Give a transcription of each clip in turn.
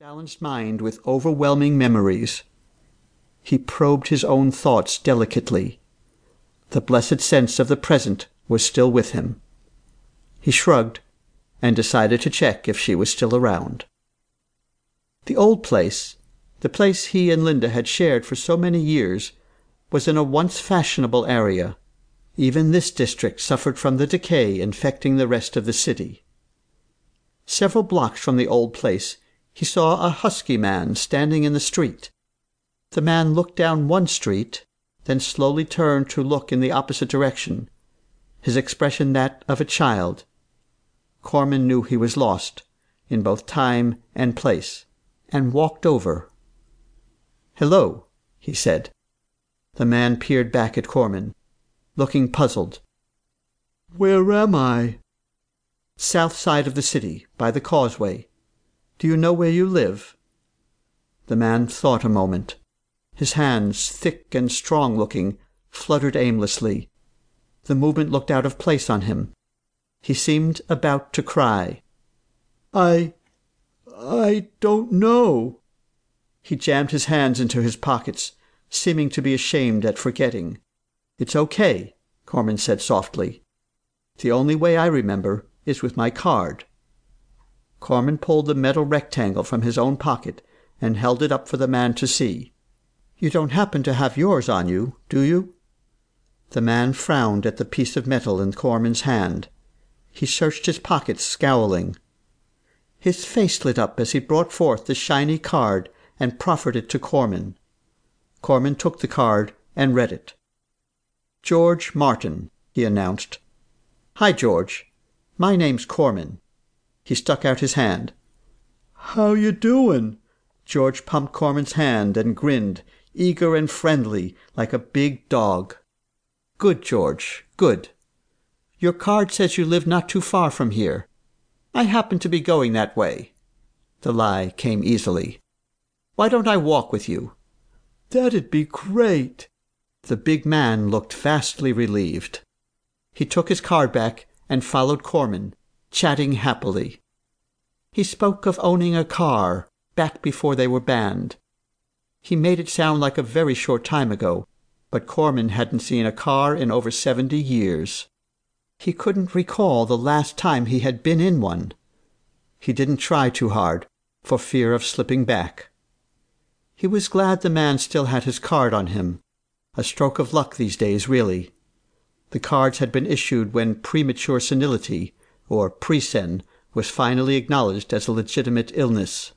balanced mind with overwhelming memories. He probed his own thoughts delicately. The blessed sense of the present was still with him. He shrugged and decided to check if she was still around. The old place, the place he and Linda had shared for so many years, was in a once fashionable area. Even this district suffered from the decay infecting the rest of the city. Several blocks from the old place he saw a husky man standing in the street. The man looked down one street, then slowly turned to look in the opposite direction, his expression that of a child. Corman knew he was lost, in both time and place, and walked over. "Hello," he said. The man peered back at Corman, looking puzzled. "Where am I?" "South side of the city, by the causeway. Do you know where you live?" The man thought a moment. His hands, thick and strong looking, fluttered aimlessly. The movement looked out of place on him. He seemed about to cry. "I I don't know." He jammed his hands into his pockets, seeming to be ashamed at forgetting. "It's okay," Corman said softly. "The only way I remember is with my card." Corman pulled the metal rectangle from his own pocket and held it up for the man to see. "You don't happen to have yours on you, do you?" The man frowned at the piece of metal in Corman's hand. He searched his pockets, scowling. His face lit up as he brought forth the shiny card and proffered it to Corman. Corman took the card and read it. "George Martin," he announced. "Hi, George. My name's Corman." He stuck out his hand. "How you doin'?" George pumped Corman's hand and grinned, eager and friendly, like a big dog. "Good, George, good. Your card says you live not too far from here. I happen to be going that way." The lie came easily. "Why don't I walk with you?" "That'd be great." The big man looked vastly relieved. He took his card back and followed Corman, chatting happily. He spoke of owning a car, back before they were banned. He made it sound like a very short time ago, but Corman hadn't seen a car in over seventy years. He couldn't recall the last time he had been in one. He didn't try too hard, for fear of slipping back. He was glad the man still had his card on him. A stroke of luck these days, really. The cards had been issued when premature senility, or presen, was finally acknowledged as a legitimate illness.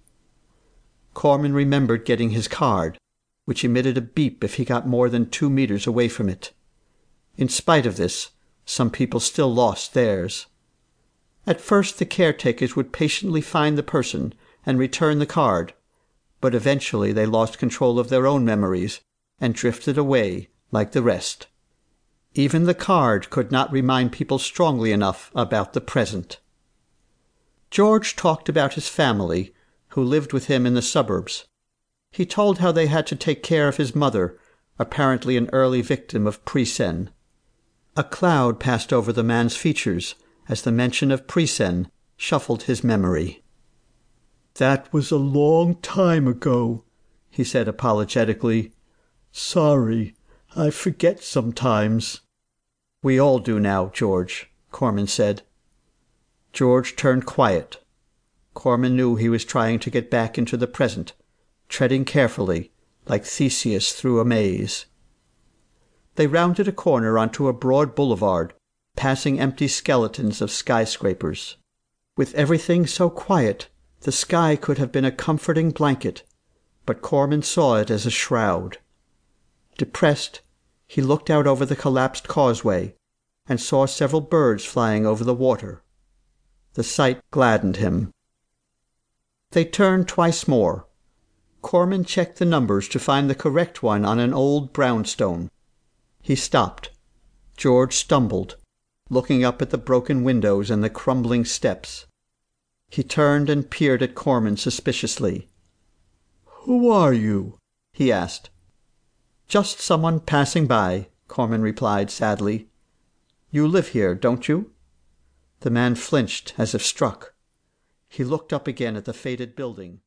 Corman remembered getting his card, which emitted a beep if he got more than two meters away from it. In spite of this, some people still lost theirs. At first the caretakers would patiently find the person and return the card, but eventually they lost control of their own memories and drifted away like the rest. Even the card could not remind people strongly enough about the present. George talked about his family, who lived with him in the suburbs. He told how they had to take care of his mother, apparently an early victim of Presen. A cloud passed over the man's features as the mention of Presen shuffled his memory. "That was a long time ago," he said apologetically. "Sorry. I forget sometimes." "We all do now, George," Corman said. George turned quiet. Corman knew he was trying to get back into the present, treading carefully, like Theseus through a maze. They rounded a corner onto a broad boulevard, passing empty skeletons of skyscrapers. With everything so quiet, the sky could have been a comforting blanket, but Corman saw it as a shroud. Depressed, he looked out over the collapsed causeway and saw several birds flying over the water. The sight gladdened him. They turned twice more. Corman checked the numbers to find the correct one on an old brownstone. He stopped. George stumbled, looking up at the broken windows and the crumbling steps. He turned and peered at Corman suspiciously. "Who are you?" he asked. "Just someone passing by," Corman replied sadly. "You live here, don't you?" The man flinched as if struck. He looked up again at the faded building.